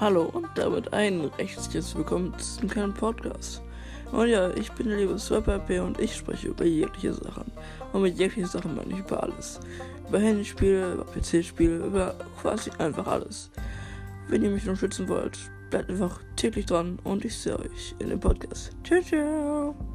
Hallo und damit ein rechtliches Willkommen zum kleinen Podcast. Und ja, ich bin der liebe SwapRP und ich spreche über jegliche Sachen. Und mit jeglichen Sachen meine ich über alles. Über Handyspiele, über PC-Spiele, über quasi einfach alles. Wenn ihr mich unterstützen wollt, bleibt einfach täglich dran und ich sehe euch in dem Podcast. Ciao, ciao!